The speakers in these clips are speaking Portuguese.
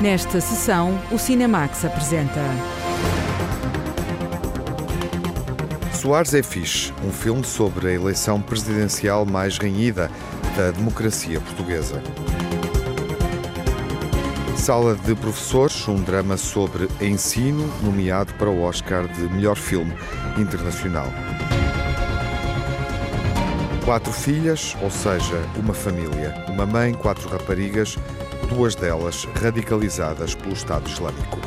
Nesta sessão, o Cinemax apresenta. Soares é Fixe, um filme sobre a eleição presidencial mais renhida da democracia portuguesa. Sala de Professores, um drama sobre ensino, nomeado para o Oscar de Melhor Filme Internacional. Quatro filhas, ou seja, uma família. Uma mãe, quatro raparigas, duas delas radicalizadas pelo Estado Islâmico.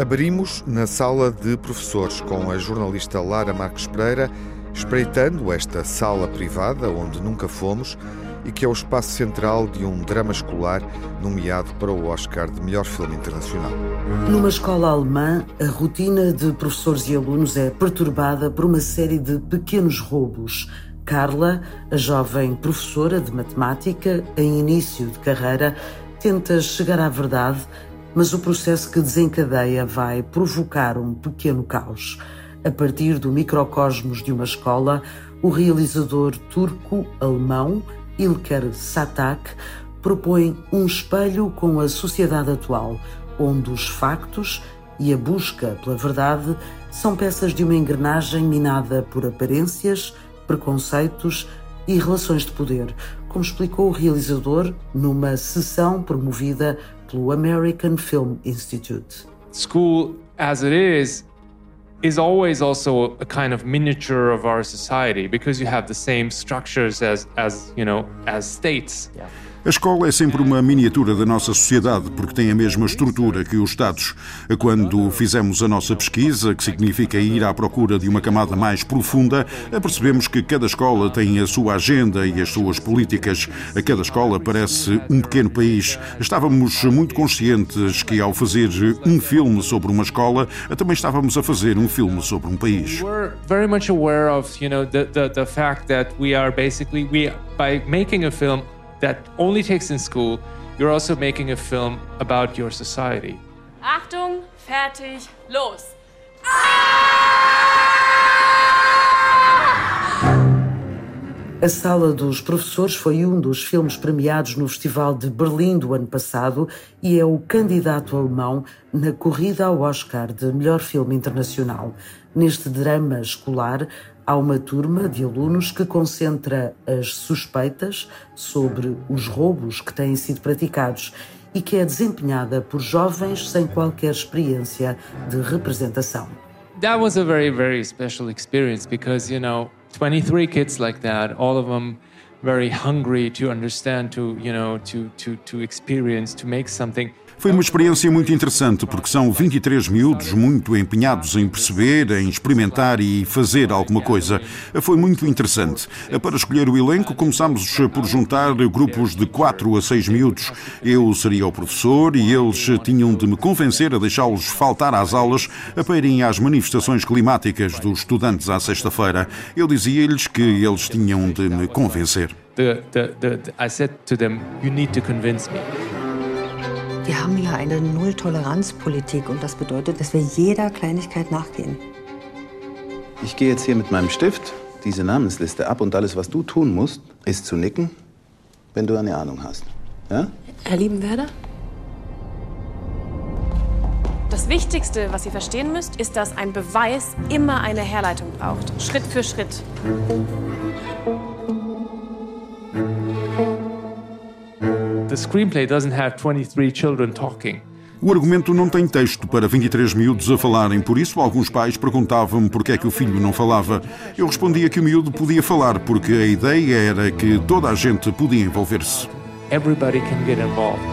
Abrimos na sala de professores com a jornalista Lara Marques Pereira, espreitando esta sala privada onde nunca fomos e que é o espaço central de um drama escolar nomeado para o Oscar de melhor filme internacional. Numa escola alemã, a rotina de professores e alunos é perturbada por uma série de pequenos roubos. Carla, a jovem professora de matemática, em início de carreira, tenta chegar à verdade, mas o processo que desencadeia vai provocar um pequeno caos. A partir do microcosmos de uma escola, o realizador turco-alemão Ilker Satak propõe um espelho com a sociedade atual, onde os factos e a busca pela verdade são peças de uma engrenagem minada por aparências, preconceitos e relações de poder, como explicou o realizador numa sessão promovida pelo American Film Institute. School as it is is always also a kind of miniature of our society because you have the same structures as as you know as states. Yeah. A escola é sempre uma miniatura da nossa sociedade, porque tem a mesma estrutura que os Estados. Quando fizemos a nossa pesquisa, que significa ir à procura de uma camada mais profunda, percebemos que cada escola tem a sua agenda e as suas políticas. A cada escola parece um pequeno país. Estávamos muito conscientes que, ao fazer um filme sobre uma escola, também estávamos a fazer um filme sobre um país. We're very much aware of, you know, the, the, the fact that we are basically, we, by making a film, that only takes in school, you're also making a film about your society. Achtung, fertig, los! A Sala dos Professores foi um dos filmes premiados no Festival de Berlim do ano passado e é o candidato alemão na corrida ao Oscar de melhor filme internacional. Neste drama escolar, há uma turma de alunos que concentra as suspeitas sobre os roubos que têm sido praticados e que é desempenhada por jovens sem qualquer experiência de representação. That was a very very special experience because you know 23 kids like that all of them very hungry to understand to you know to to to experience to make something foi uma experiência muito interessante porque são 23 miúdos muito empenhados em perceber, em experimentar e fazer alguma coisa. Foi muito interessante. Para escolher o elenco, começámos por juntar grupos de 4 a 6 miúdos. Eu seria o professor e eles tinham de me convencer a deixá-los faltar às aulas para irem às manifestações climáticas dos estudantes à sexta-feira. Eu dizia-lhes que eles tinham de me convencer. The, the, the, I said to them, you need to convince me. Wir haben hier eine Null-Toleranz-Politik und das bedeutet, dass wir jeder Kleinigkeit nachgehen. Ich gehe jetzt hier mit meinem Stift diese Namensliste ab und alles, was du tun musst, ist zu nicken, wenn du eine Ahnung hast. Ja? Herr Liebenwerder? Das Wichtigste, was ihr verstehen müsst, ist, dass ein Beweis immer eine Herleitung braucht. Schritt für Schritt. The screenplay doesn't have 23 children talking. O argumento não tem texto para 23 miúdos a falarem, por isso alguns pais perguntavam por que é que o filho não falava. Eu respondia que o miúdo podia falar, porque a ideia era que toda a gente podia envolver-se. Everybody can get involved.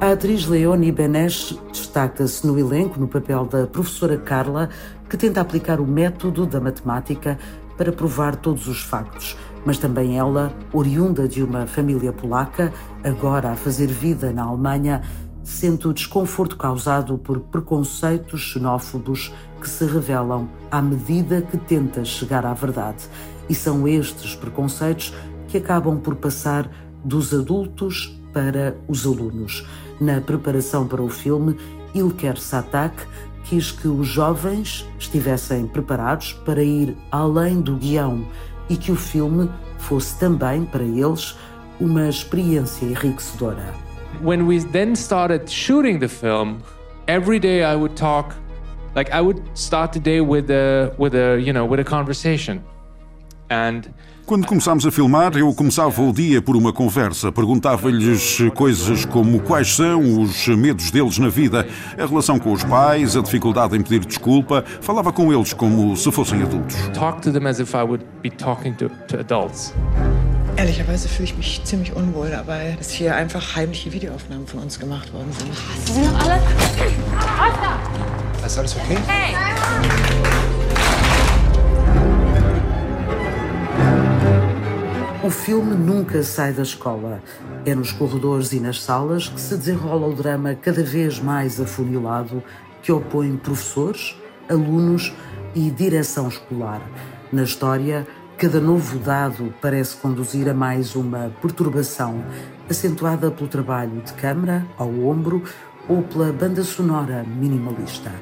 A atriz Leonie Benesch destaca-se no elenco no papel da professora Carla, que tenta aplicar o método da matemática para provar todos os factos mas também ela, oriunda de uma família polaca, agora a fazer vida na Alemanha, sente o desconforto causado por preconceitos xenófobos que se revelam à medida que tenta chegar à verdade. E são estes preconceitos que acabam por passar dos adultos para os alunos. Na preparação para o filme, Ilker Satak quis que os jovens estivessem preparados para ir além do guião e que o filme fosse também para eles uma experiência enriquecedora. When we then started shooting the film, every day I would talk like I would start the day with a with a, you know, with a conversation. And Quando começámos a filmar, eu começava o dia por uma conversa. Perguntava-lhes coisas como quais são os medos deles na vida, a relação com os pais, a dificuldade em pedir desculpa. Falava com eles como se fossem adultos. Talk to them as if I would be talking to, to adults. Ehrlicherweise fühle ich mich ziemlich unwohl dabei, dass hier einfach heimliche Videoaufnahmen von uns gemacht worden sind. Sie sind doch alle. Ist alles okay? Hey! O filme nunca sai da escola. É nos corredores e nas salas que se desenrola o drama cada vez mais afunilado que opõe professores, alunos e direção escolar. Na história, cada novo dado parece conduzir a mais uma perturbação, acentuada pelo trabalho de câmara ao ombro ou pela banda sonora minimalista.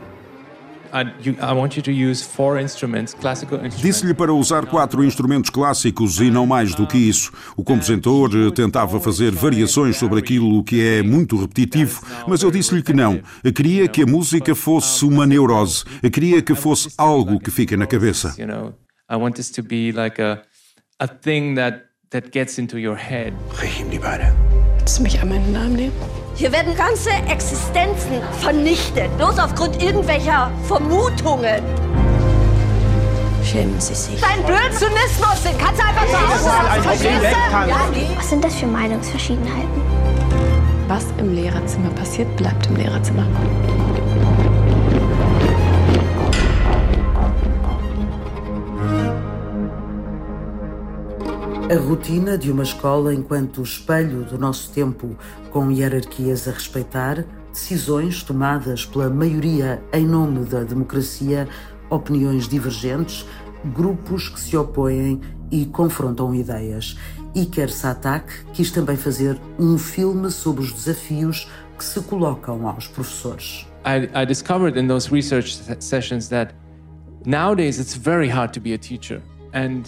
Disse-lhe para usar quatro instrumentos clássicos e não mais do que isso. O compositor tentava fazer variações sobre aquilo que é muito repetitivo, mas eu disse-lhe que não. Eu queria que a música fosse uma neurose. Eu queria que fosse algo que fica na cabeça. I want this to be like a a thing that that gets into your head. Beine. Willst du mich an meinen Namen nehmen? Hier werden ganze Existenzen vernichtet, bloß aufgrund irgendwelcher Vermutungen. Schämen Sie sich. Dein Blödzynismus, den kannst du einfach zu Hause lassen. Was sind das für Meinungsverschiedenheiten? Was im Lehrerzimmer passiert, bleibt im Lehrerzimmer. A rotina de uma escola enquanto espelho do nosso tempo, com hierarquias a respeitar, decisões tomadas pela maioria em nome da democracia, opiniões divergentes, grupos que se opõem e confrontam ideias. Iker Satak quis também fazer um filme sobre os desafios que se colocam aos professores. I, I discovered in those research sessions that nowadays it's very hard to be a teacher. And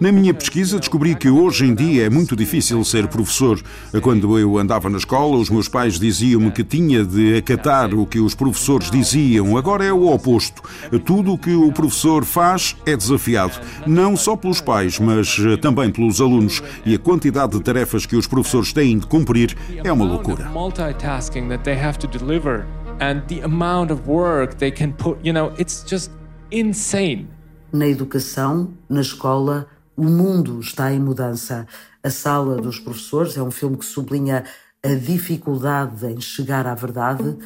Na minha pesquisa descobri que hoje em dia é muito difícil ser professor. Quando eu andava na escola, os meus pais diziam-me que tinha de acatar o que os professores diziam. Agora é o oposto. Tudo o que o professor faz é desafiado, não só pelos pais, mas também pelos alunos. E a quantidade de tarefas que os professores têm de cumprir é uma loucura. multitasking that they have to deliver and the amount of work they can put, you know, it's just insane. Na educação, na escola, o mundo está em mudança. A Sala dos Professores é um filme que sublinha a dificuldade em chegar à verdade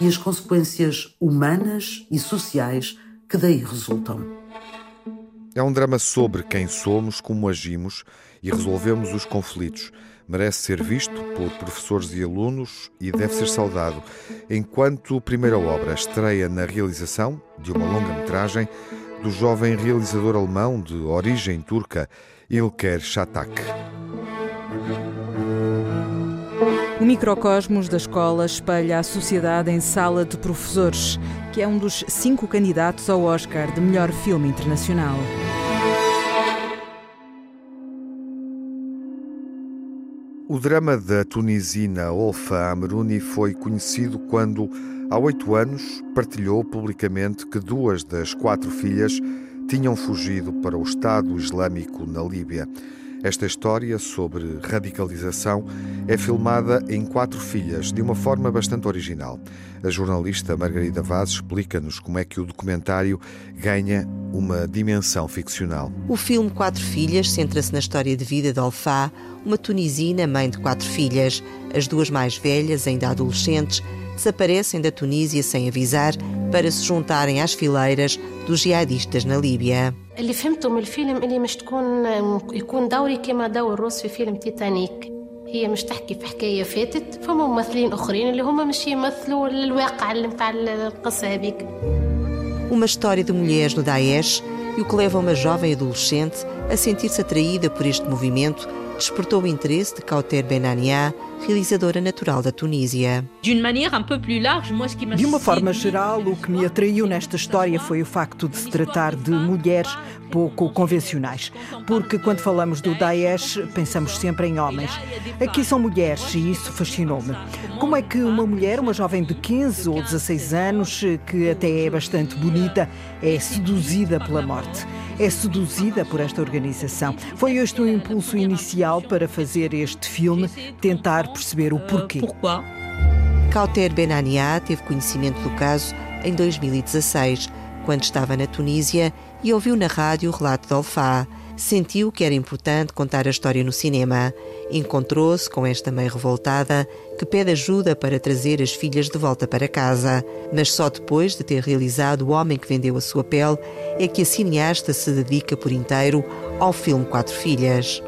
e as consequências humanas e sociais que daí resultam. É um drama sobre quem somos, como agimos e resolvemos os conflitos. Merece ser visto por professores e alunos e deve ser saudado, enquanto primeira obra estreia na realização de uma longa-metragem do jovem realizador alemão de origem turca, Ilker Shatak. O microcosmos da escola espelha a sociedade em Sala de Professores, que é um dos cinco candidatos ao Oscar de melhor filme internacional. O drama da tunisina Olfa Amrouni foi conhecido quando, há oito anos, partilhou publicamente que duas das quatro filhas tinham fugido para o Estado Islâmico na Líbia. Esta história sobre radicalização é filmada em quatro filhas, de uma forma bastante original. A jornalista Margarida Vaz explica-nos como é que o documentário ganha uma dimensão ficcional. O filme Quatro Filhas centra-se na história de vida de Alfá, uma tunisina mãe de quatro filhas. As duas mais velhas, ainda adolescentes, desaparecem da Tunísia sem avisar para se juntarem às fileiras dos jihadistas na Líbia. اللي فهمته من الفيلم اللي مش تكون يكون دوري كما دور روس في فيلم تيتانيك هي مش تحكي في حكايه فاتت فما ممثلين اخرين اللي هم مش يمثلوا الواقع اللي متاع القصه هذيك Uma história de mulheres no Daesh e o que leva uma jovem adolescente a sentir-se atraída por este movimento despertou o interesse de Kauter Benania, realizadora natural da Tunísia. De uma forma geral, o que me atraiu nesta história foi o facto de se tratar de mulheres pouco convencionais. Porque quando falamos do Daesh, pensamos sempre em homens. Aqui são mulheres e isso fascinou-me. Como é que uma mulher, uma jovem de 15 ou 16 anos, que até é bastante bonita, é seduzida pela morte? é seduzida por esta organização. Foi este o impulso inicial para fazer este filme, tentar perceber o porquê. Kauter Benania teve conhecimento do caso em 2016, quando estava na Tunísia e ouviu na rádio o relato de Alfá. Sentiu que era importante contar a história no cinema. Encontrou-se com esta mãe revoltada que pede ajuda para trazer as filhas de volta para casa, mas só depois de ter realizado O Homem que Vendeu a Sua Pele é que a cineasta se dedica por inteiro ao filme Quatro Filhas.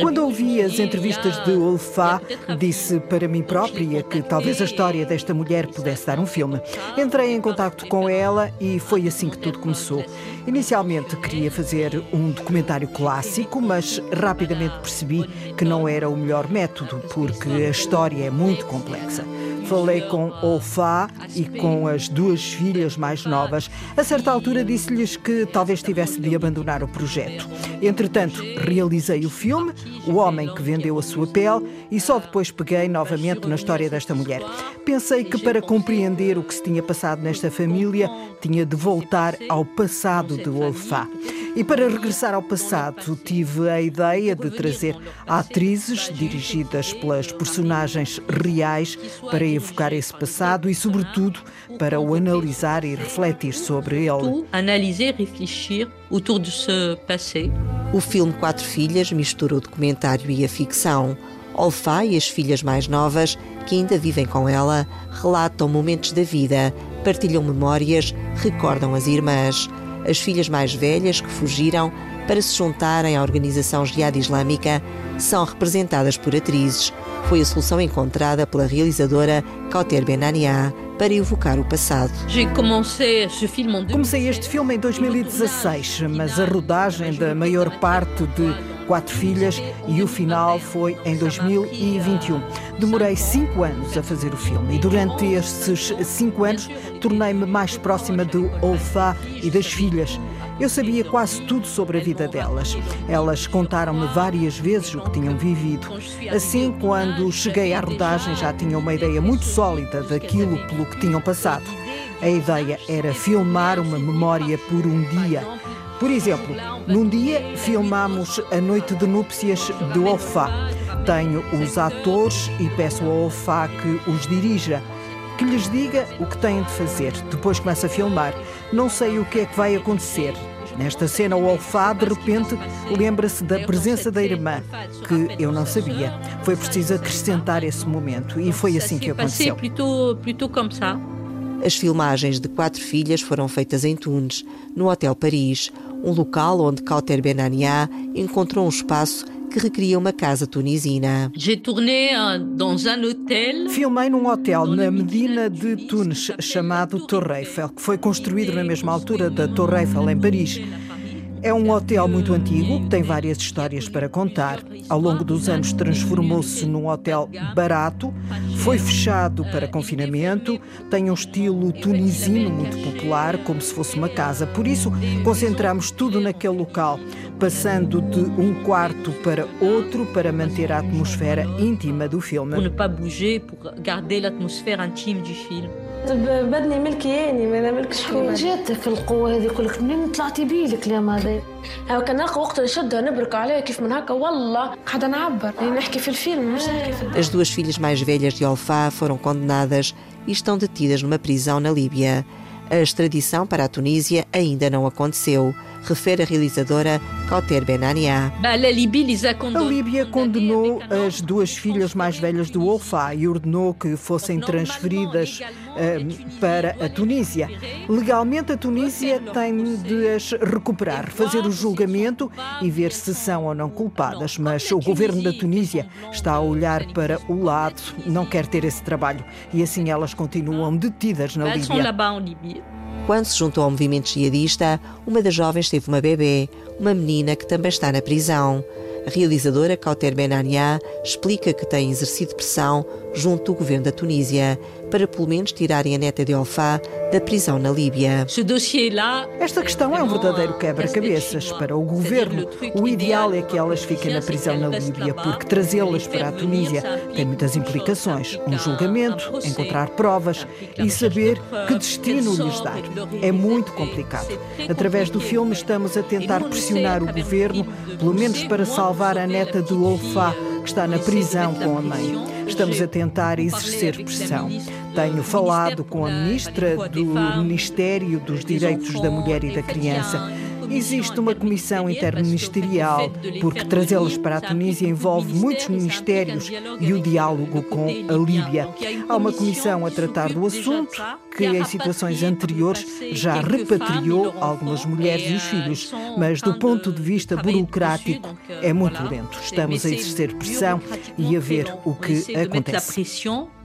Quando ouvi as entrevistas de Olfá, disse para mim própria que talvez a história desta mulher pudesse dar um filme. Entrei em contato com ela e foi assim que tudo começou. Inicialmente queria fazer um documentário clássico, mas rapidamente percebi que não era o melhor método, porque a história é muito complexa. Falei com Olfá e com as duas filhas mais novas. A certa altura disse-lhes que talvez tivesse de abandonar o projeto. Entretanto, realizei o filme, O Homem que Vendeu a Sua Pele, e só depois peguei novamente na história desta mulher. Pensei que para compreender o que se tinha passado nesta família, tinha de voltar ao passado de Olfá. E para regressar ao passado, tive a ideia de trazer atrizes dirigidas pelas personagens reais para evocar esse passado e, sobretudo, para o analisar e refletir sobre ele. Analiser e refletir autour de ce passé. O filme Quatro Filhas mistura o documentário e a ficção. Olfa e as filhas mais novas, que ainda vivem com ela, relatam momentos da vida, partilham memórias, recordam as irmãs as filhas mais velhas que fugiram para se juntarem à organização Jihad Islâmica são representadas por atrizes. Foi a solução encontrada pela realizadora Kauter Benania para evocar o passado. Comecei este filme em 2016, mas a rodagem da maior parte de quatro filhas e o final foi em 2021. Demorei cinco anos a fazer o filme e durante esses cinco anos tornei-me mais próxima do Olfa e das filhas. Eu sabia quase tudo sobre a vida delas. Elas contaram-me várias vezes o que tinham vivido. Assim, quando cheguei à rodagem, já tinha uma ideia muito sólida daquilo pelo que tinham passado. A ideia era filmar uma memória por um dia por exemplo, num dia filmamos a noite de núpcias de Ofá. Tenho os atores e peço ao Ofá que os dirija, que lhes diga o que têm de fazer. Depois começa a filmar. Não sei o que é que vai acontecer. Nesta cena, o Ofá de repente lembra-se da presença da irmã, que eu não sabia. Foi preciso acrescentar esse momento e foi assim que aconteceu. As filmagens de quatro filhas foram feitas em Tunes, no Hotel Paris, um local onde Kauter Benania encontrou um espaço que recria uma casa tunisina. Filmei num hotel na Medina de Tunis chamado Torre Eiffel, que foi construído na mesma altura da Torre Eiffel em Paris. É um hotel muito antigo, que tem várias histórias para contar. Ao longo dos anos transformou-se num hotel barato, foi fechado para confinamento, tem um estilo tunisino muito popular, como se fosse uma casa. Por isso, concentramos tudo naquele local, passando de um quarto para outro para manter a atmosfera íntima do filme. Para não bouger, para garder l'atmosphère intime du film. بدني ملك ياني ما انا ملك شكون جاتك القوه هذه كلك منين طلعتي بيه الكلام هذا هاو كان نلقى وقت نشدها نبرك عليها كيف من هكا والله قاعده نعبر نحكي في الفيلم مش نحكي في As duas filhas mais velhas de Alfá foram condenadas e estão detidas numa prisão na Líbia. A extradição para a Tunísia ainda não aconteceu, refere a realizadora Kauter Benania. A Líbia condenou as duas filhas mais velhas do Olfa e ordenou que fossem transferidas uh, para a Tunísia. Legalmente, a Tunísia tem de as recuperar, fazer o julgamento e ver se são ou não culpadas. Mas o governo da Tunísia está a olhar para o lado, não quer ter esse trabalho e assim elas continuam detidas na Líbia. Quando se juntou ao movimento jihadista, uma das jovens teve uma bebê, uma menina que também está na prisão. A realizadora Kauter Benania explica que tem exercido pressão junto do governo da Tunísia para pelo menos tirarem a neta de Alfá da prisão na Líbia. Esta questão é um verdadeiro quebra-cabeças para o governo. O ideal é que elas fiquem na prisão na Líbia, porque trazê-las para a Tunísia tem muitas implicações. Um julgamento, encontrar provas e saber que destino lhes dar. É muito complicado. Através do filme estamos a tentar pressionar o governo, pelo menos para salvar salvar a neta de Olfá, que está na prisão com a mãe. Estamos a tentar exercer pressão. Tenho falado com a ministra do Ministério dos Direitos da Mulher e da Criança Existe uma comissão interministerial, porque trazê-los para a Tunísia envolve muitos ministérios e o diálogo com a Líbia. Há uma comissão a tratar do assunto, que em situações anteriores já repatriou algumas mulheres e os filhos, mas do ponto de vista burocrático é muito lento. Estamos a exercer pressão e a ver o que acontece.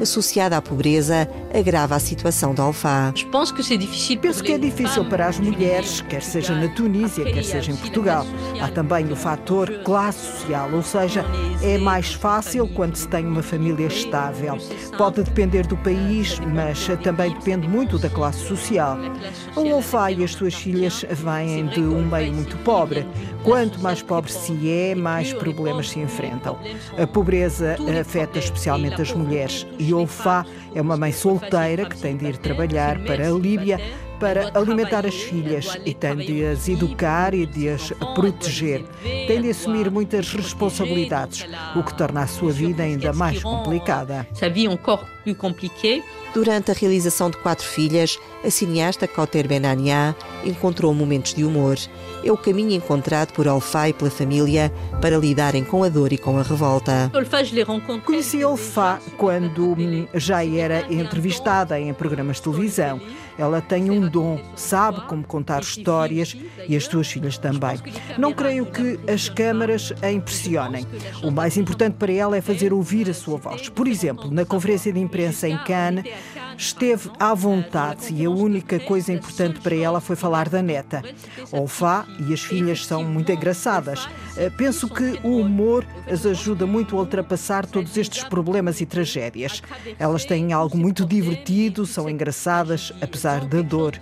associada à pobreza agrava a situação de Alfá. Penso que é difícil para as mulheres, quer seja na Tunísia, quer seja em Portugal. Há também o fator classe social, ou seja, é mais fácil quando se tem uma família estável. Pode depender do país, mas também depende muito da classe social. O Alfá e as suas filhas vêm de um meio muito pobre. Quanto mais pobre se é, mais problemas se enfrentam. A pobreza afeta especialmente as mulheres e Olfá é uma mãe solteira que tem de ir trabalhar para a Líbia para alimentar as filhas e tem de as educar e de as proteger. Tem de assumir muitas responsabilidades, o que torna a sua vida ainda mais complicada. Durante a realização de quatro filhas, a cineasta Kauter Benania encontrou momentos de humor. É o caminho encontrado por Alfá e pela família para lidarem com a dor e com a revolta. Conheci Alfá quando já era entrevistada em programas de televisão. Ela tem um dom, sabe como contar histórias e as suas filhas também. Não creio que as câmaras a impressionem. O mais importante para ela é fazer ouvir a sua voz. Por exemplo, na conferência de imprensa em Cannes, esteve à vontade e a única coisa importante para ela foi falar da neta. Olfá e as filhas são muito engraçadas. Eh, penso que o humor as ajuda muito a ultrapassar todos estes problemas e tragédias. Elas têm algo muito divertido, são engraçadas, apesar da dor.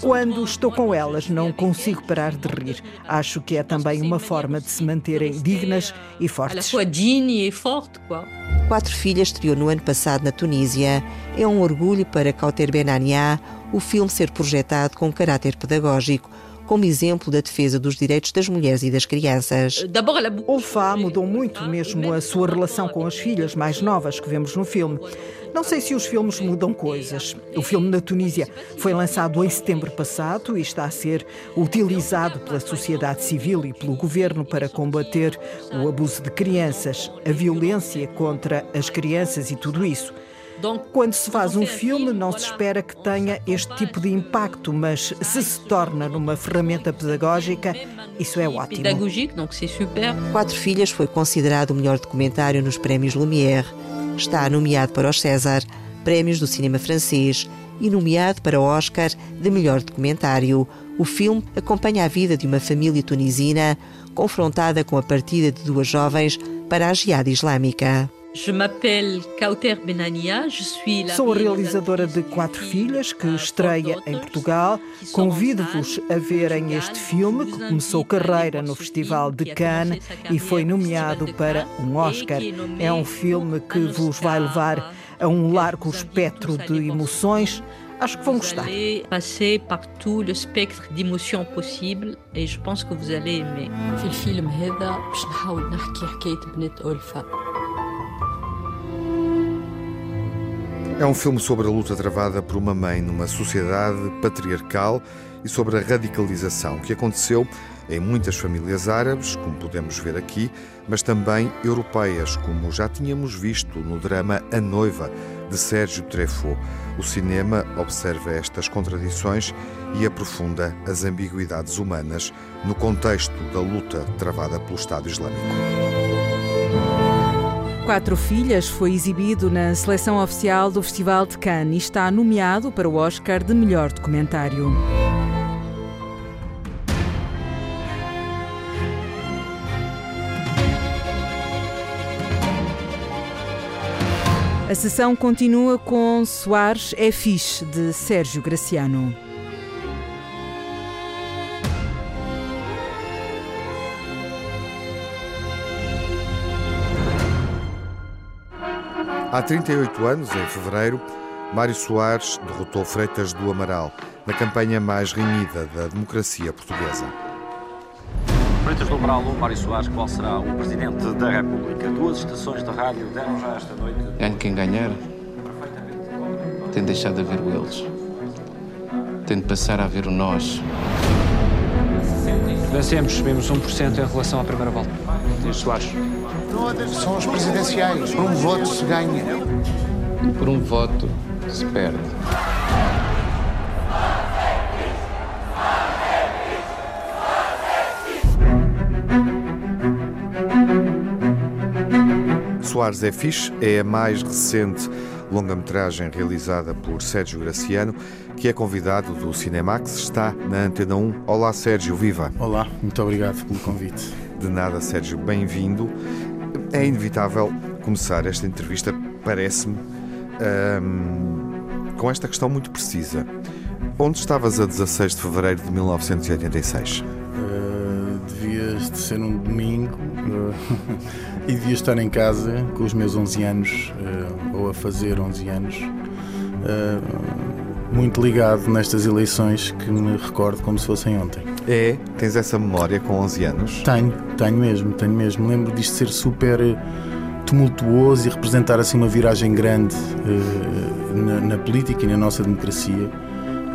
Quando estou com elas, não consigo parar de rir. Acho que é também uma forma de se manterem dignas e fortes. e. Quatro Filhas estreou no ano passado na Tunísia. É um orgulho para Kauter Benania o filme ser projetado com caráter pedagógico, como exemplo da defesa dos direitos das mulheres e das crianças. Olfá mudou muito mesmo a sua relação com as filhas mais novas que vemos no filme. Não sei se os filmes mudam coisas. O filme na Tunísia foi lançado em setembro passado e está a ser utilizado pela sociedade civil e pelo governo para combater o abuso de crianças, a violência contra as crianças e tudo isso. Quando se faz um filme, não se espera que tenha este tipo de impacto, mas se se torna numa ferramenta pedagógica, isso é ótimo. Quatro Filhas foi considerado o melhor documentário nos prémios Lumière. Está nomeado para os César, prémios do cinema francês, e nomeado para o Oscar de melhor documentário. O filme acompanha a vida de uma família tunisina confrontada com a partida de duas jovens para a Jihad Islâmica. Sou a realizadora de Quatro Filhas, que estreia em Portugal. Convido-vos a verem este filme, que começou carreira no Festival de Cannes e foi nomeado para um Oscar. É um filme que vos vai levar a um largo espectro de emoções. Acho que vão gostar. Passer par tout le spectre d'émotions possibles et je pense que vous allez aimer. في الفيلم هذا باش نحاول نحكي حكاية بنت ألفا É um filme sobre a luta travada por uma mãe numa sociedade patriarcal e sobre a radicalização que aconteceu em muitas famílias árabes, como podemos ver aqui, mas também europeias, como já tínhamos visto no drama A Noiva, de Sérgio Treffaut. O cinema observa estas contradições e aprofunda as ambiguidades humanas no contexto da luta travada pelo Estado Islâmico. Quatro Filhas foi exibido na seleção oficial do Festival de Cannes e está nomeado para o Oscar de melhor documentário. A sessão continua com Soares é fixe, de Sérgio Graciano. Há 38 anos, em fevereiro, Mário Soares derrotou Freitas do Amaral na campanha mais renhida da democracia portuguesa. Freitas do Amaral, Mário Soares, qual será o Presidente da República? Duas estações de rádio deram já esta noite. Ganhe quem ganhar, tem de deixar de haver o eles. Tem de passar a haver o nós. Vencemos, subimos 1% em relação à primeira volta. Diz Soares. São as presidenciais. Por um voto se ganha. E por um voto se perde. Soares é Fixe é a mais recente longa-metragem realizada por Sérgio Graciano, que é convidado do Cinemax, está na Antena 1. Olá, Sérgio, viva! Olá, muito obrigado pelo convite. De nada, Sérgio, bem-vindo. É inevitável começar esta entrevista, parece-me, com esta questão muito precisa. Onde estavas a 16 de fevereiro de 1986? Uh, devias de ser um domingo uh, e devia estar em casa com os meus 11 anos, uh, ou a fazer 11 anos, muito ligado nestas eleições que me recordo como se fossem ontem. É? Tens essa memória com 11 anos? Tenho, tenho mesmo, tenho mesmo. Lembro disto ser super tumultuoso e representar assim uma viragem grande na, na política e na nossa democracia.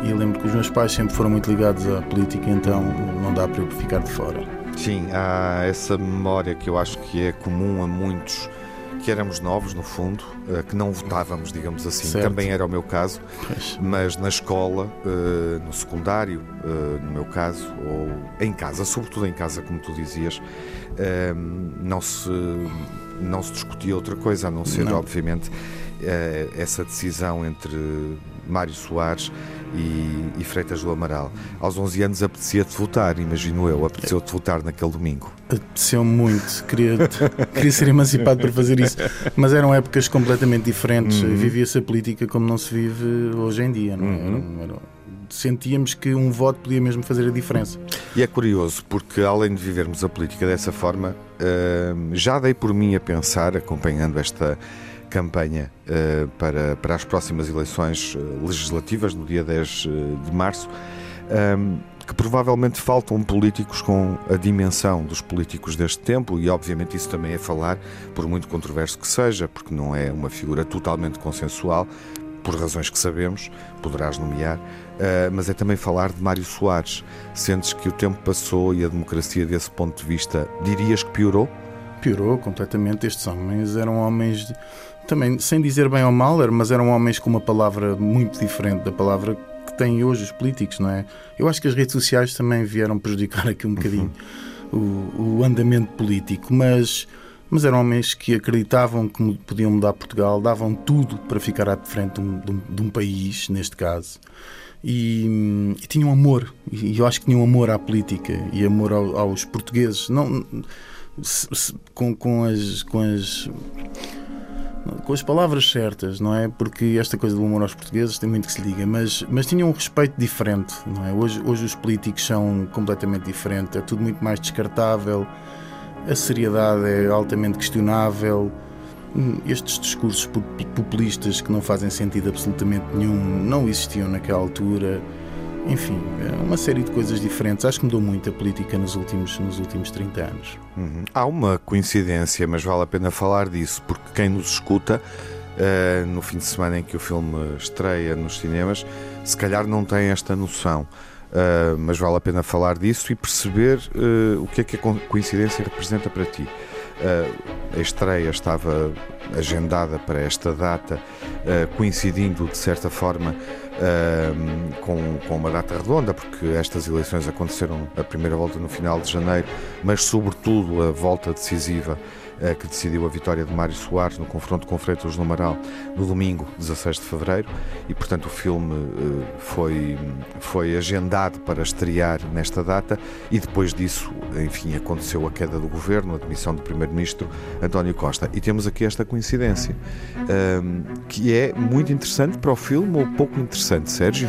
E eu lembro que os meus pais sempre foram muito ligados à política, então não dá para eu ficar de fora. Sim, há essa memória que eu acho que é comum a muitos que éramos novos, no fundo, eh, que não votávamos, digamos assim. Certo. Também era o meu caso, Pois. mas na escola, eh, no secundário, eh, no meu caso, ou em casa, sobretudo em casa, como tu dizias, não se, não se discutia outra coisa, a não ser, Não. obviamente, essa decisão entre Mário Soares e, e Freitas do Amaral. Aos 11 anos apetecia-te votar, imagino eu, apeteceu-te votar naquele domingo. Apeteceu muito, queria, queria ser emancipado para fazer isso, mas eram épocas completamente diferentes. Uhum. Vivia-se a política como não se vive hoje em dia. Não é? Uhum. Era- era- sentíamos que um voto podia mesmo fazer a diferença. E é curioso, porque além de vivermos a política dessa forma, já dei por mim a pensar, acompanhando esta campanha eh, para, para as próximas eleições eh, legislativas, no dia 10 eh, de março, que provavelmente faltam políticos com a dimensão dos políticos deste tempo, e obviamente isso também é falar, por muito controverso que seja, porque não é uma figura totalmente consensual, por razões que sabemos, poderás nomear, mas é também falar de Mário Soares. Sentes que o tempo passou e a democracia, desse ponto de vista, dirias que piorou? Piorou completamente. Estes homens eram homens, de- também sem dizer bem ou mal, mas eram homens com uma palavra muito diferente da palavra que têm hoje os políticos, não é? Eu acho que as redes sociais também vieram prejudicar aqui um bocadinho o, o andamento político, mas, mas eram homens que acreditavam que podiam mudar Portugal, davam tudo para ficar à frente de um, de um- de um país, neste caso. E, e tinham amor, e eu acho que tinham amor à política e amor ao- aos portugueses. Não, se- se- com, com as com as com as palavras certas, não é? Porque esta coisa do amor aos portugueses tem muito que se liga, mas, mas tinham um respeito diferente, não é? Hoje, hoje os políticos são completamente diferentes, é tudo muito mais descartável, a seriedade é altamente questionável. Estes discursos pu- populistas que não fazem sentido absolutamente nenhum não existiam naquela altura. Enfim, é uma série de coisas diferentes. Acho que mudou muito a política nos últimos, nos últimos 30 anos. Uhum. Há uma coincidência, mas vale a pena falar disso, porque quem nos escuta eh, no fim de semana em que o filme estreia nos cinemas, se calhar não tem esta noção. Uh, mas vale a pena falar disso e perceber uh, o que é que a coincidência representa para ti. A estreia estava agendada para esta data, coincidindo de certa forma com, com uma data redonda, porque estas eleições aconteceram a primeira volta no final de janeiro, mas sobretudo a volta decisiva eh, que decidiu a vitória de Mário Soares no confronto com Freitas no Amaral no domingo, 16 de fevereiro, e portanto o filme eh, foi, foi agendado para estrear nesta data e depois disso, enfim, aconteceu a queda do governo, a demissão do primeiro-ministro António Costa. E temos aqui esta coincidência, ehm, que é muito interessante para o filme ou pouco interessante, Sérgio?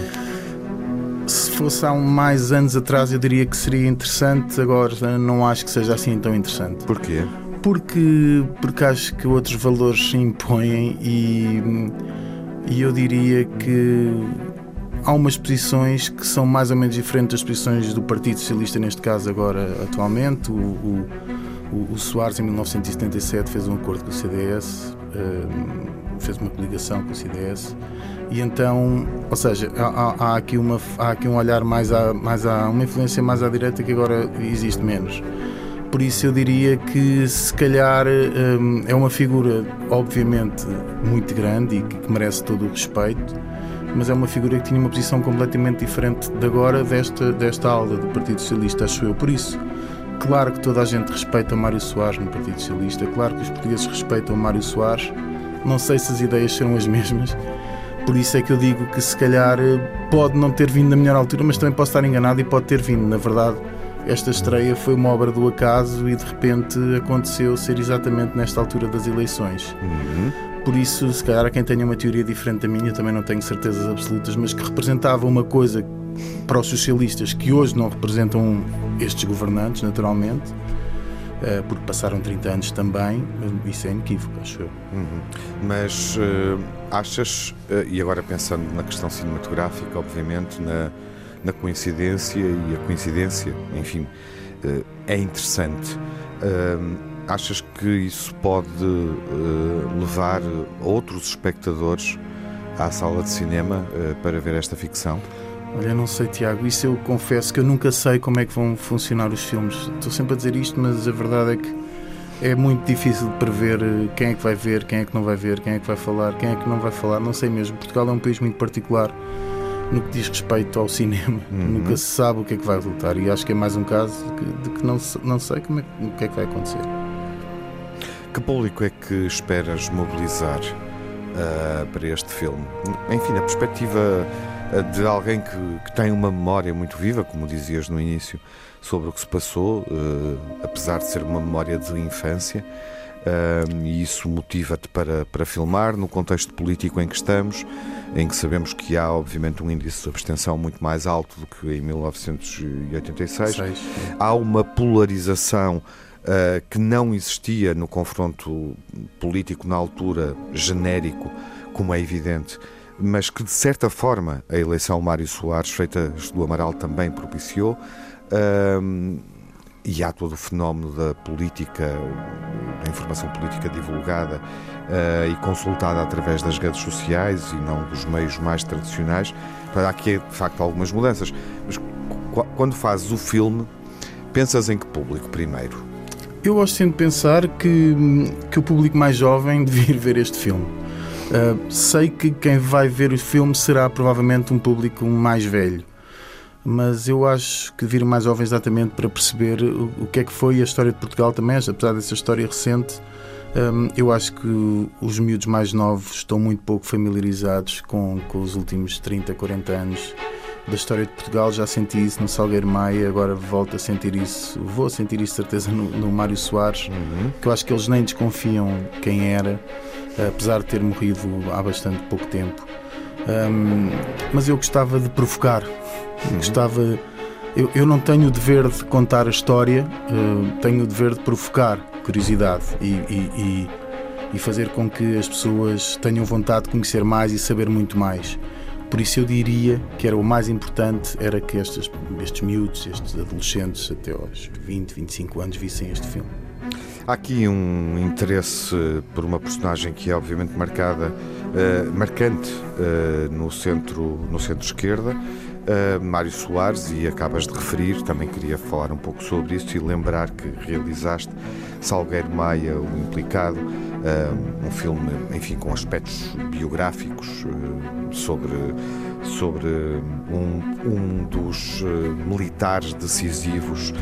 Se fosse há mais anos atrás, eu diria que seria interessante, agora não acho que seja assim tão interessante. Porquê? Porque, porque acho que outros valores se impõem e, e eu diria que há umas posições que são mais ou menos diferentes das posições do Partido Socialista, neste caso agora atualmente. O, o, o Soares em 1977 fez um acordo com o CDS, um, fez uma coligação com o CDS e então, ou seja, há, há, aqui, uma, há aqui um olhar mais a, mais uma influência mais à direita que agora existe menos por isso eu diria que se calhar hum, é uma figura obviamente muito grande e que merece todo o respeito, mas é uma figura que tinha uma posição completamente diferente de agora desta, desta aula do Partido Socialista, acho eu. Por isso, claro que toda a gente respeita Mário Soares no Partido Socialista, claro que os portugueses respeitam Mário Soares, não sei se as ideias serão as mesmas, por isso é que eu digo que se calhar pode não ter vindo na melhor altura, mas também posso estar enganado e pode ter vindo, na verdade esta estreia foi uma obra do acaso e de repente aconteceu ser exatamente nesta altura das eleições. Uhum. Por isso, se calhar, quem tenha uma teoria diferente da minha, também não tenho certezas absolutas, mas que representava uma coisa para os socialistas que hoje não representam estes governantes, naturalmente, eh, porque passaram 30 anos também, isso é inequívoco, acho eu. Uhum. Mas uh, achas, uh, e agora pensando na questão cinematográfica, obviamente, na na coincidência e a coincidência, enfim, eh, é interessante. Achas que isso pode eh, levar outros espectadores à sala de cinema eh, para ver esta ficção? Olha, não sei, Tiago, isso eu confesso que eu nunca sei como é que vão funcionar os filmes. Estou sempre a dizer isto, mas a verdade é que é muito difícil de prever quem é que vai ver, quem é que não vai ver, quem é que vai falar, quem é que não vai falar. Não sei mesmo. Portugal é um país muito particular no que diz respeito ao cinema. Uhum. Nunca se sabe o que é que vai resultar e acho que é mais um caso de que, de que não, não sei como é, o que é que vai acontecer. Que público é que esperas mobilizar uh, para este filme? Enfim, na perspectiva ah, de alguém que, que, tem uma memória muito viva, como dizias no início, sobre o que se passou, uh, apesar de ser uma memória de infância, uh, e isso motiva-te para, para filmar no contexto político em que estamos em que sabemos que há, obviamente, um índice de abstenção muito mais alto do que em 1986. Seis. Há uma polarização uh, que não existia no confronto político na altura, genérico, como é evidente, mas que, de certa forma, a eleição Mário Soares, feita do Amaral, também propiciou. Uh, e há todo o fenómeno da política, da informação política divulgada uh, e consultada através das redes sociais e não dos meios mais tradicionais. Há aqui, de facto, algumas mudanças. Mas quando fazes o filme, pensas em que público primeiro? Eu gosto sempre de pensar que, que o público mais jovem devia ver este filme. Uh, sei que quem vai ver o filme será provavelmente um público mais velho mas eu acho que vir mais jovens exatamente para perceber o, que é que foi a história de Portugal também, apesar dessa história recente. Um, eu acho que os miúdos mais novos estão muito pouco familiarizados com, com os últimos 30, 40 anos da história de Portugal. Já senti isso no Salgueiro Maia, agora volto a sentir isso, vou sentir isso certeza no, no Mário Soares, uhum. que eu acho que eles nem desconfiam quem era, apesar de ter morrido há bastante pouco tempo. Um, mas eu gostava de provocar Uhum. Gostava. Eu, eu não tenho o dever de contar a história, uh, tenho o dever de provocar curiosidade e, e, e, e, fazer com que as pessoas tenham vontade de conhecer mais e saber muito mais. Por isso eu diria que era o mais importante era que estes, estes miúdos, estes adolescentes até aos 20, 25 anos vissem este filme. Há aqui um interesse por uma personagem que é obviamente marcada marcante no centro no centro esquerda. Uh, Mário Soares, e acabas de referir, também queria falar um pouco sobre isso e lembrar que realizaste Salgueiro Maia, o Implicado, uh, um filme, enfim, com aspectos biográficos uh, sobre, sobre um, um dos militares decisivos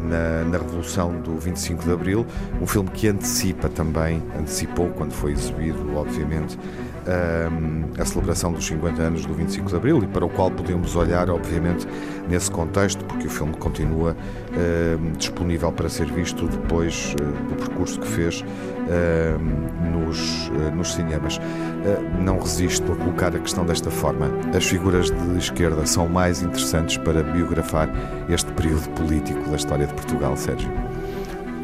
na, na Revolução do 25 de Abril, um filme que antecipa também, antecipou quando foi exibido, obviamente, a celebração dos 50 anos do 25 de Abril e para o qual podemos olhar, obviamente, nesse contexto, porque o filme continua disponível para ser visto depois uh, do percurso que fez nos, uh, nos cinemas. Não resisto a colocar a questão desta forma. As figuras de esquerda são mais interessantes para biografar este período político da história de Portugal, Sérgio.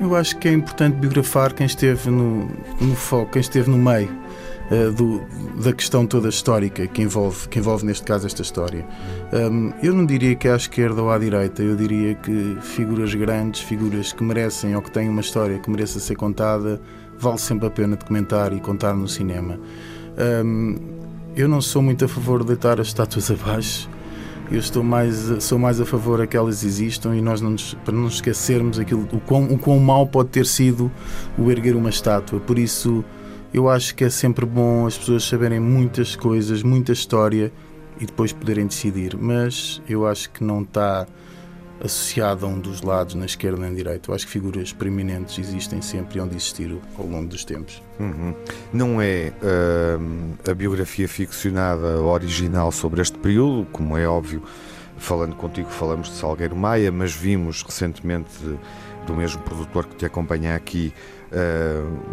Eu acho que é importante biografar quem esteve no, no foco, quem esteve no meio uh, do, da questão toda histórica que envolve, que envolve neste caso esta história. Um, eu não diria que é à esquerda ou à direita, eu diria que figuras grandes, figuras que merecem ou que têm uma história que mereça ser contada, vale sempre a pena documentar e contar no cinema. Um, eu não sou muito a favor de deitar as estátuas abaixo. Eu estou mais, sou mais a favor a que elas existam e nós não nos, para não esquecermos aquilo, o quão, o quão mal pode ter sido o erguer uma estátua. Por isso, eu acho que é sempre bom as pessoas saberem muitas coisas, muita história e depois poderem decidir. Mas eu acho que não está associado a um dos lados, na esquerda nem na direita. Eu acho que figuras preeminentes existem sempre e onde existiram ao longo dos tempos. Uhum. Não é uh, a biografia ficcionada original sobre este período, como é óbvio, falando contigo, falamos de Salgueiro Maia, mas vimos recentemente do mesmo produtor que te acompanha aqui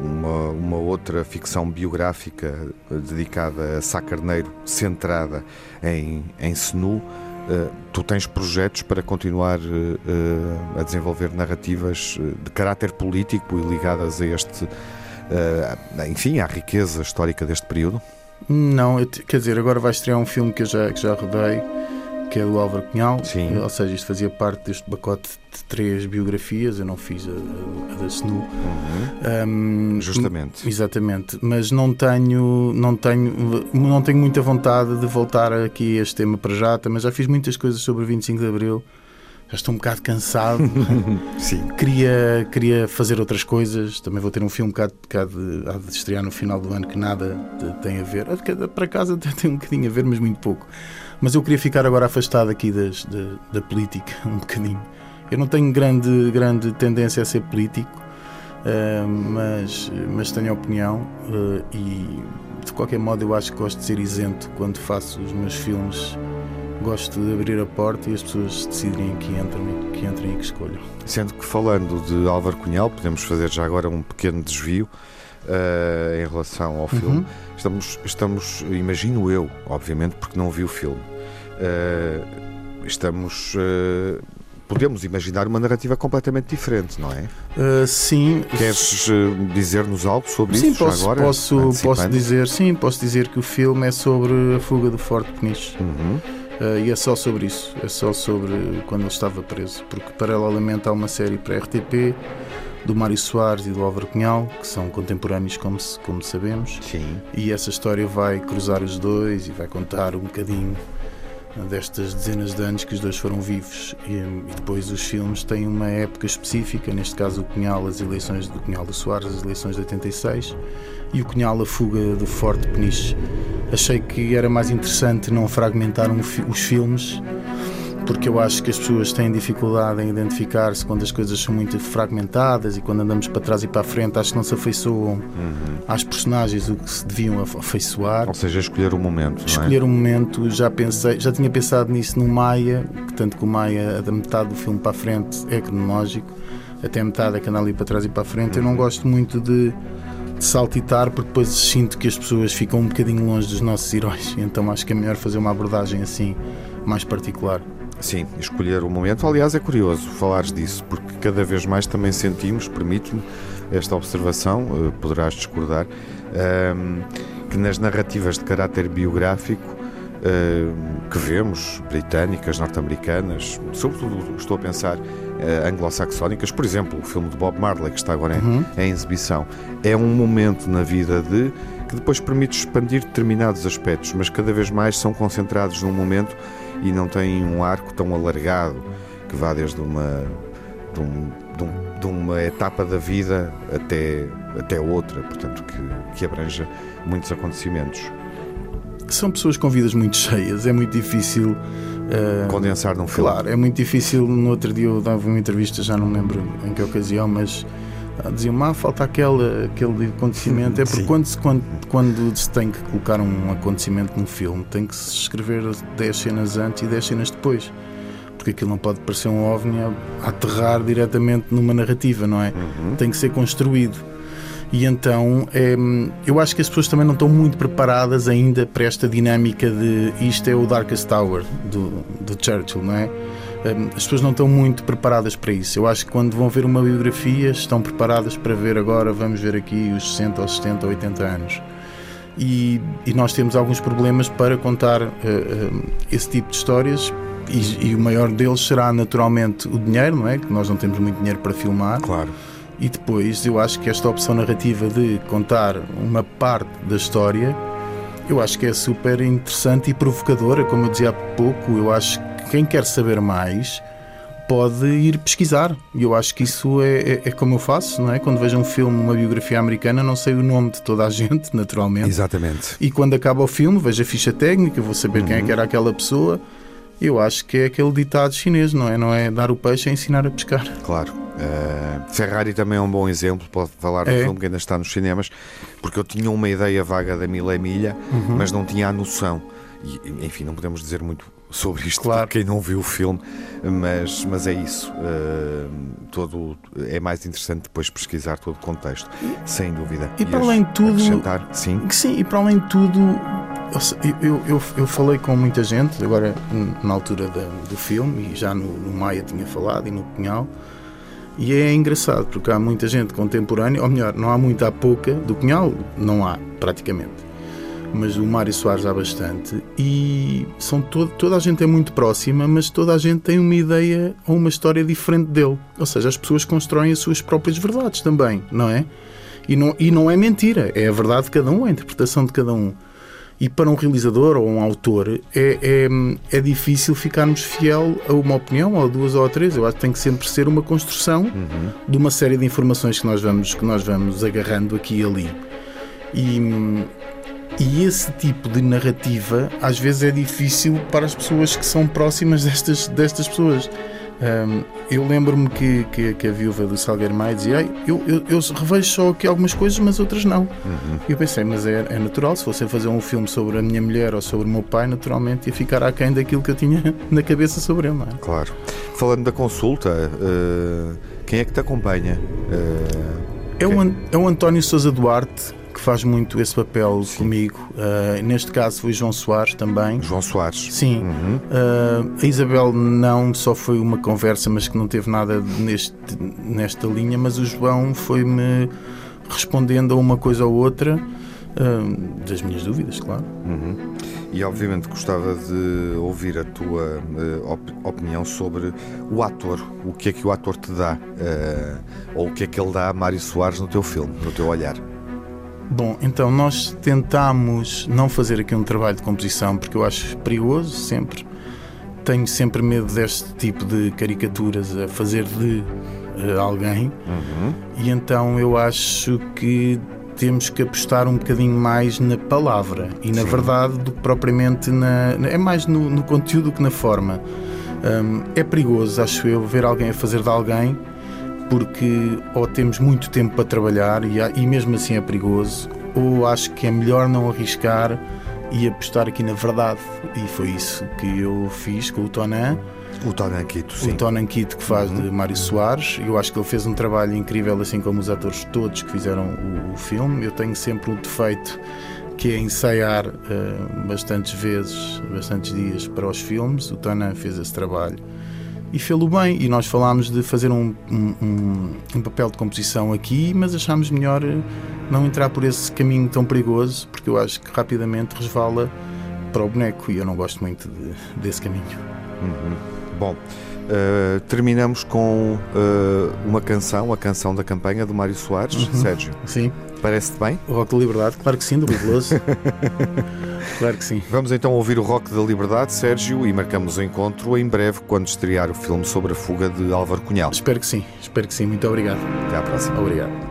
uma, uma, outra ficção biográfica dedicada a Sá Carneiro, centrada em, em Senu. Uh, tu tens projetos para continuar uh, a desenvolver narrativas de caráter político e ligadas a este, enfim, à riqueza histórica deste período? Não, quer dizer, agora vai estrear um filme que eu já, que já rodei que é do Álvaro Cunhal. Sim. Ou seja, isto fazia parte deste pacote de três biografias. Eu não fiz a, a da SNU. Uhum. Um, Justamente. Exatamente. Mas não tenho, não, tenho, não tenho muita vontade de voltar aqui a este tema para já. Mas já fiz muitas coisas sobre o 25 de Abril. Já estou um bocado cansado. Sim. Queria, queria fazer outras coisas. Também vou ter um filme um bocado, um bocado de estrear no final do ano que nada tem a ver. Para casa até tem um bocadinho a ver, mas muito pouco. Mas eu queria ficar agora afastado aqui das, da, da política, um bocadinho. Eu não tenho grande, grande tendência a ser político, uh, mas, mas tenho opinião uh, e, de qualquer modo, eu acho que gosto de ser isento quando faço os meus filmes. Gosto de abrir a porta e as pessoas decidirem que entram, que entrem e que escolham. Sendo que, falando de Álvaro Cunhal, podemos fazer já agora um pequeno desvio. Uh, em relação ao filme. Uhum. Estamos, estamos, imagino eu, obviamente, porque não vi o filme, uh, estamos. Uh, podemos imaginar uma narrativa completamente diferente, não é? Uh, sim. Queres dizer-nos algo sobre sim, isso posso, agora? Posso, posso dizer, sim, posso dizer que o filme é sobre a fuga do Forte Peniche. Uhum. Uh, e é só sobre isso, é só sobre quando ele estava preso, porque paralelamente há uma série para a RTP do Mário Soares e do Álvaro Cunhal, que são contemporâneos, como, como sabemos. Sim. E essa história vai cruzar os dois e vai contar um bocadinho destas dezenas de anos que os dois foram vivos e, e, depois os filmes têm uma época específica, neste caso o Cunhal, as eleições do Cunhal do Soares, as eleições de 86 e o Cunhal, a fuga do Forte Peniche. Achei que era mais interessante não fragmentar um, os filmes porque eu acho que as pessoas têm dificuldade em identificar-se quando as coisas são muito fragmentadas e quando andamos para trás e para a frente, acho que não se afeiçoam uhum. às personagens o que se deviam afeiçoar. Ou seja, escolher o momento. Escolher o é? um momento, já pensei, já tinha pensado nisso no Maia, que tanto que o Maia, da metade do filme para a frente, é cronológico, até a metade é que anda ali para trás e para a frente. Uhum. Eu não gosto muito de de saltitar, porque depois sinto que as pessoas ficam um bocadinho longe dos nossos heróis, então acho que é melhor fazer uma abordagem assim, mais particular. Sim, escolher o momento. Aliás, é curioso falares disso, porque cada vez mais também sentimos, permite-me esta observação, uh, poderás discordar, uh, que nas narrativas de caráter biográfico uh, que vemos, britânicas, norte-americanas, sobretudo estou a pensar uh, anglo-saxónicas. Por exemplo, o filme de Bob Marley, que está agora Uhum. em exibição, é um momento na vida de que depois permite expandir determinados aspectos, mas cada vez mais são concentrados num momento e não têm um arco tão alargado que vá desde uma de, um- de um- de uma etapa da vida até, até outra, portanto, que, que abranja muitos acontecimentos. São pessoas com vidas muito cheias, é muito difícil. eh, Condensar num filme. Claro, é muito difícil. No outro dia eu dava uma entrevista, já não lembro em que ocasião, mas diziam-me: ah, falta aquele, aquele acontecimento. É porque quando se, quando, quando se tem que colocar um acontecimento num filme, tem que se escrever 10 cenas antes e 10 cenas depois. Porque aquilo não pode parecer um ovni a, a aterrar diretamente numa narrativa, não é? Tem que ser construído. E então é, eu acho que as pessoas também não estão muito preparadas ainda para esta dinâmica de isto é o Darkest Tower do, do Churchill, não é? Hum, As pessoas não estão muito preparadas para isso. Eu acho que quando vão ver uma biografia estão preparadas para ver agora, vamos ver aqui os 60 ou 70 ou 80 anos. E, e nós temos alguns problemas para contar eh, eh, esse tipo de histórias e, e o maior deles será naturalmente o dinheiro, não é? Que nós não temos muito dinheiro para filmar. Claro. E depois eu acho que esta opção narrativa de contar uma parte da história, eu acho que é super interessante e provocadora, como eu dizia há pouco. Eu acho quem quer saber mais pode ir pesquisar. E eu acho que isso é, é, é como eu faço, não é? Quando vejo um filme, uma biografia americana, não sei o nome de toda a gente, naturalmente. Exatamente. E quando acaba o filme, vejo a ficha técnica, vou saber quem é que era aquela pessoa. Eu acho que é aquele ditado chinês, não é? Não é dar o peixe, é ensinar a pescar. Claro. Uh, Ferrari também é um bom exemplo, pode falar do É. filme que ainda está nos cinemas, porque eu tinha uma ideia vaga da Mila Milha, Uhum. mas não tinha a noção. E, enfim, não podemos dizer muito sobre isto para quem não viu o filme, mas, mas é isso. Uh, todo, é mais interessante depois pesquisar todo o contexto, sem dúvida. E para as- além de tudo. sim. que sim, e para além de tudo, eu, eu, eu, eu falei com muita gente, agora na altura da- do filme, e já no, no Maia tinha falado, e no Cunhal, e é engraçado, porque há muita gente contemporânea, ou melhor, não há muita, há pouca, do Cunhal não há, praticamente. Mas o Mário Soares há bastante, e são todo, toda a gente é muito próxima, mas toda a gente tem uma ideia ou uma história diferente dele. Ou seja, as pessoas constroem as suas próprias verdades também, não é? E não, e não é mentira, é a verdade de cada um, é a interpretação de cada um. E para um realizador ou um autor é, é, é difícil ficarmos fiel a uma opinião, ou a duas ou a três. Eu acho que tem que sempre ser uma construção de uma série de informações que nós vamos, que nós vamos agarrando aqui e ali. E, e esse tipo de narrativa às vezes é difícil para as pessoas que são próximas destas, destas pessoas. Hum, eu lembro-me que, que, que a viúva do Salgueiro Maia dizia: "Ei, eu, eu, eu revejo só aqui algumas coisas, mas outras não. E eu pensei, mas é, é natural, se fosse fazer um filme sobre a minha mulher ou sobre o meu pai, naturalmente ia ficar aquém daquilo que eu tinha na cabeça sobre ele, é? Claro. Falando da consulta, uh, quem é que te acompanha? Uh, É o, é o António Sousa Duarte faz muito esse papel comigo. Uh, neste caso foi João Soares também. João Soares. Sim. Uh, a Isabel não, só foi uma conversa, mas que não teve nada neste, nesta linha, mas o João foi-me respondendo a uma coisa ou outra. uh, das minhas dúvidas, claro. Uhum. E obviamente gostava de ouvir a tua eh, op- opinião sobre o ator. O que é que o ator te dá? eh, ou o que é que ele dá a Mário Soares no teu filme, no teu olhar? Bom, então nós tentámos não fazer aqui um trabalho de composição porque eu acho perigoso sempre. Tenho sempre medo deste tipo de caricaturas a fazer de eh, alguém. E então eu acho que temos que apostar um bocadinho mais na palavra e na verdade do que propriamente na. É mais no, no conteúdo que na forma. Hum, é perigoso, acho eu, ver alguém a fazer de alguém porque ou temos muito tempo para trabalhar e, e mesmo assim é perigoso, ou acho que é melhor não arriscar e apostar aqui na verdade. E foi isso que eu fiz com o Tonan. O Tonan Quito, sim. O Tonan Quito que faz de Mário Soares. Eu acho que ele fez um trabalho incrível, assim como os atores todos que fizeram o, o filme. Eu tenho sempre um defeito que é ensaiar eh, bastantes vezes, bastantes dias para os filmes. O Tonan fez esse trabalho e fê-lo bem. E nós falámos de fazer um, um, um- papel de composição aqui, mas achámos melhor eh, não entrar por esse caminho tão perigoso, porque eu acho que rapidamente resvala para o boneco e eu não gosto muito de, desse caminho. Uhum. Bom, uh, terminamos com uh, uma canção, a canção da campanha do Mário Soares, uhum. Sérgio. Sim. Parece-te bem? O Rock da Liberdade, claro que sim, do Veloso. claro que sim. Vamos então ouvir o Rock da Liberdade, Sérgio, e marcamos o encontro em breve quando estrear o filme sobre a fuga de Álvaro Cunhal. Espero que sim, espero que sim. Muito obrigado. Até à próxima. Obrigado.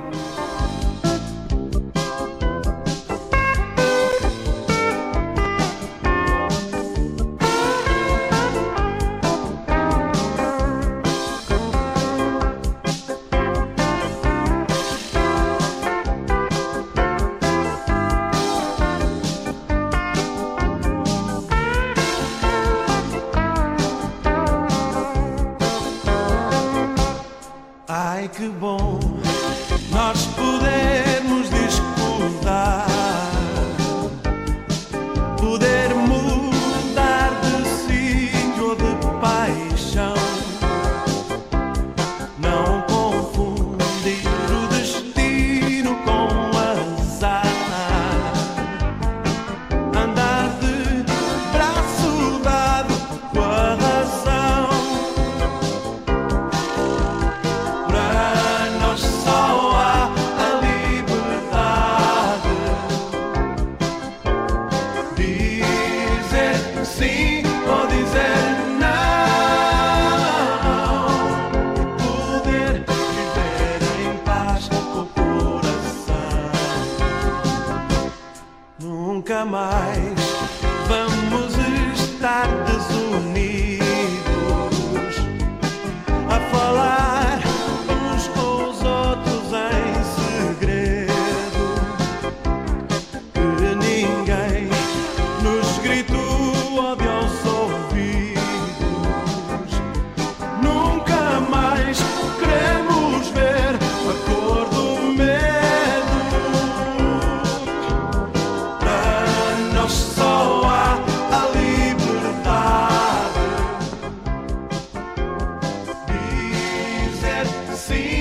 see.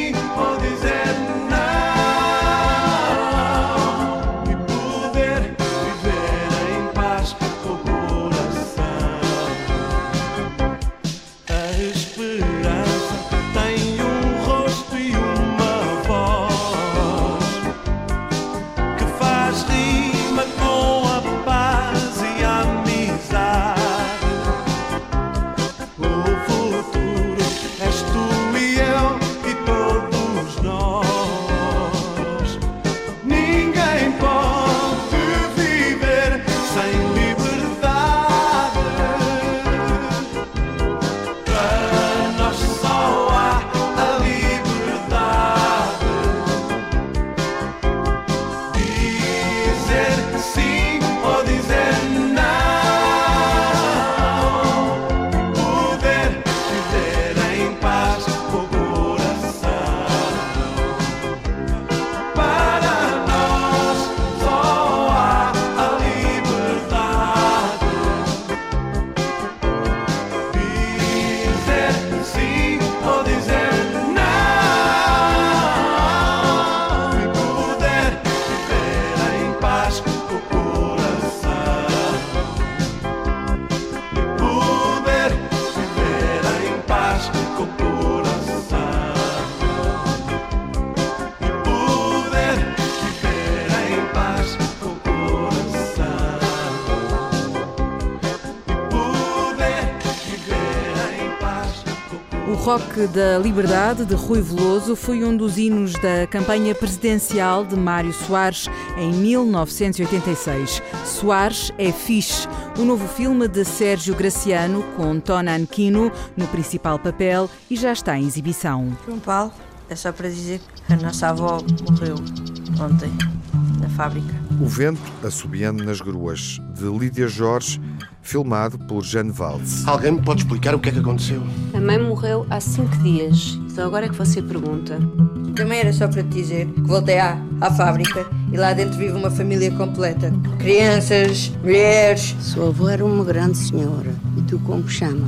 Rock da Liberdade, de Rui Veloso, foi um dos hinos da campanha presidencial de Mário Soares em 1986. Soares é fixe, o novo filme de Sérgio Graciano, com Tonan Quino no principal papel e já está em exibição. João Paulo, é só para dizer que a nossa avó morreu ontem, na fábrica. O vento assobiando nas gruas, de Lídia Jorge filmado por Jane Valls. Alguém me pode explicar o que é que aconteceu? A mãe morreu há cinco dias. Só agora é que você pergunta. Também era só para te dizer que voltei à, à fábrica e lá dentro vive uma família completa. Crianças, mulheres. Sua avó era uma grande senhora. E tu como chama?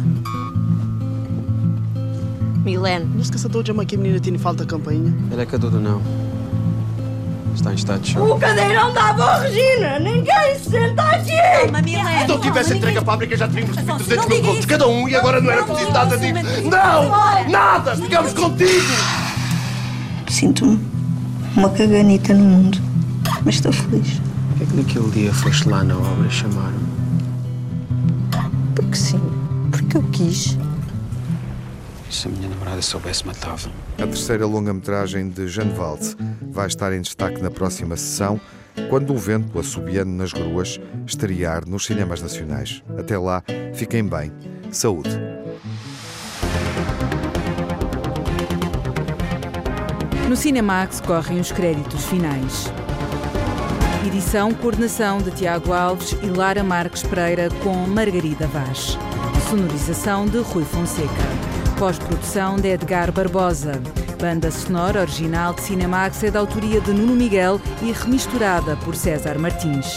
Milene. Não esqueça de onde a menina tem falta a campainha. Ela é tudo não. Está em estado de choque. O cadeirão dava a Regina! Ninguém se senta aqui! Calma, Milena. Se não tivesse entregue a fábrica, já teríamos recebido 300 mil contos cada um e agora não era preciso nada disso. Não! Nada! Ficamos contigo! Sinto-me uma caganita no mundo, mas estou feliz. Porquê é que naquele dia foste lá na obra e chamaram-me? Porque sim, porque eu quis. Se a minha namorada soubesse, matava. A terceira longa-metragem de Jeanne Valls vai estar em destaque na próxima sessão, quando o vento assobiando nas gruas estrear nos cinemas nacionais. Até lá, fiquem bem. Saúde. No Cinemax correm os créditos finais. Edição, coordenação de Tiago Alves e Lara Marques Pereira com Margarida Vaz. Sonorização de Rui Fonseca. Pós-produção de Edgar Barbosa. Banda sonora original de Cinemax é da autoria de Nuno Miguel e remisturada por César Martins.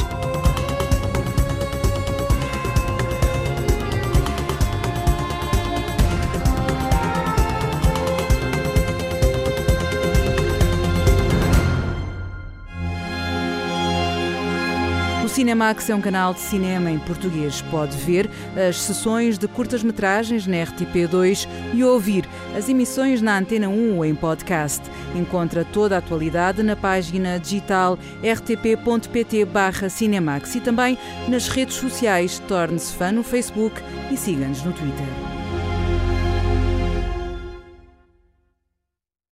Cinemax é um canal de cinema em português. Pode ver as sessões de curtas-metragens na RTP2 e ouvir as emissões na Antena 1 ou em podcast. Encontra toda a atualidade na página digital rtp.pt/cinemax e também nas redes sociais. Torne-se fã no Facebook e siga-nos no Twitter.